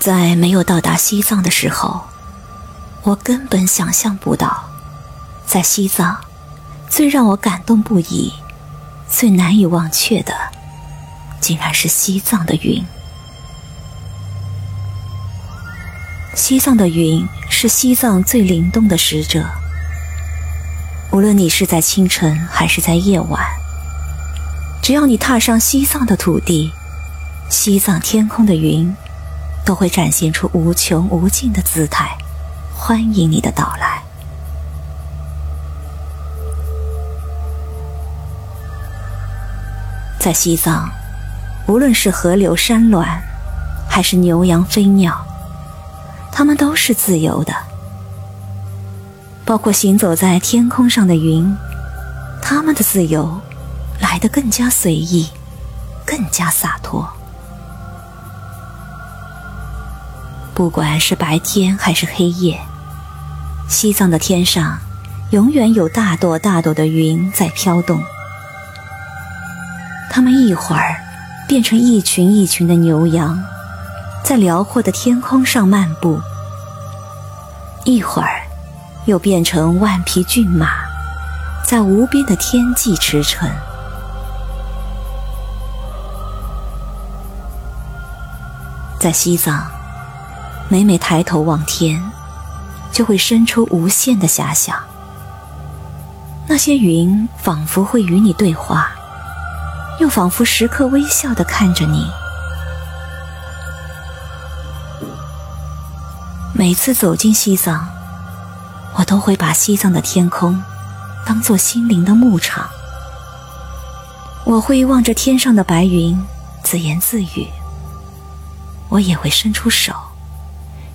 在没有到达西藏的时候，我根本想象不到，在西藏，最让我感动不已、最难以忘却的，竟然是西藏的云。西藏的云是西藏最灵动的使者。无论你是在清晨还是在夜晚，只要你踏上西藏的土地，西藏天空的云。都会展现出无穷无尽的姿态，欢迎你的到来。在西藏，无论是河流山峦，还是牛羊飞鸟，它们都是自由的。包括行走在天空上的云，它们的自由来得更加随意，更加洒脱。不管是白天还是黑夜，西藏的天上永远有大朵大朵的云在飘动。它们一会儿变成一群一群的牛羊，在辽阔的天空上漫步；一会儿又变成万匹骏马，在无边的天际驰骋。在西藏。每每抬头望天，就会生出无限的遐想。那些云仿佛会与你对话，又仿佛时刻微笑的看着你。每次走进西藏，我都会把西藏的天空当做心灵的牧场。我会望着天上的白云，自言自语。我也会伸出手。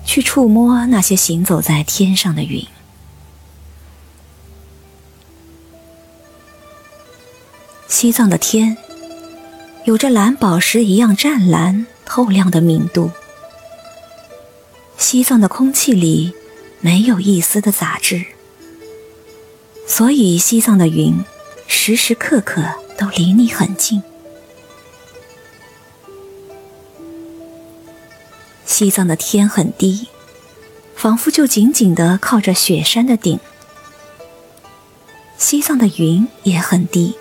去触摸那些行走在天上的云。西藏的天有着蓝宝石一样湛蓝透亮的明度。西藏的空气里没有一丝的杂质，所以西藏的云时时刻刻都离你很近。西藏的天很低，仿佛就紧紧地靠着雪山的顶。西藏的云也很低，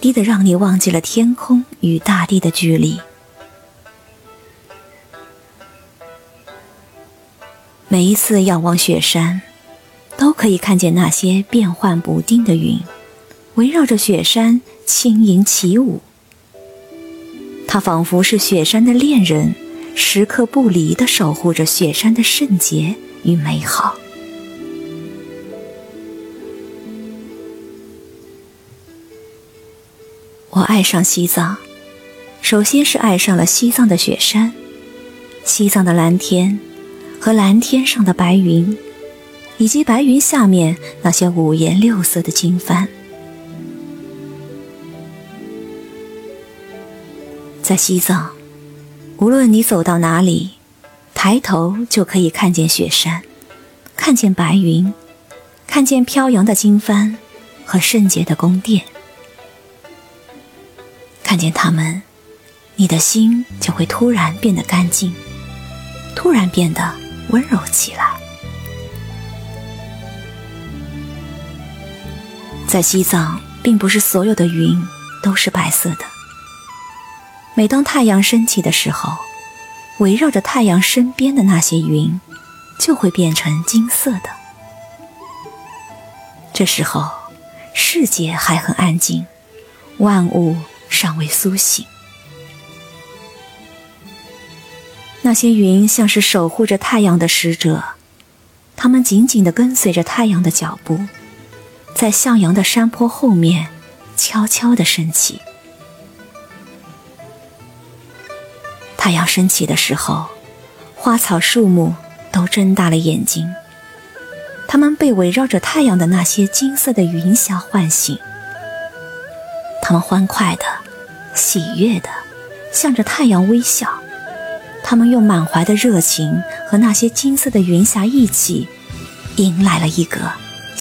低得让你忘记了天空与大地的距离。每一次仰望雪山，都可以看见那些变幻不定的云，围绕着雪山轻盈起舞。它仿佛是雪山的恋人。时刻不离地守护着雪山的圣洁与美好。我爱上西藏，首先是爱上了西藏的雪山、西藏的蓝天和蓝天上的白云，以及白云下面那些五颜六色的经幡。在西藏。无论你走到哪里，抬头就可以看见雪山，看见白云，看见飘扬的经幡和圣洁的宫殿。看见他们，你的心就会突然变得干净，突然变得温柔起来。在西藏，并不是所有的云都是白色的。每当太阳升起的时候，围绕着太阳身边的那些云，就会变成金色的。这时候，世界还很安静，万物尚未苏醒。那些云像是守护着太阳的使者，它们紧紧地跟随着太阳的脚步，在向阳的山坡后面悄悄地升起。太阳升起的时候，花草树木都睁大了眼睛。它们被围绕着太阳的那些金色的云霞唤醒。它们欢快的、喜悦的，向着太阳微笑。它们用满怀的热情和那些金色的云霞一起，迎来了一个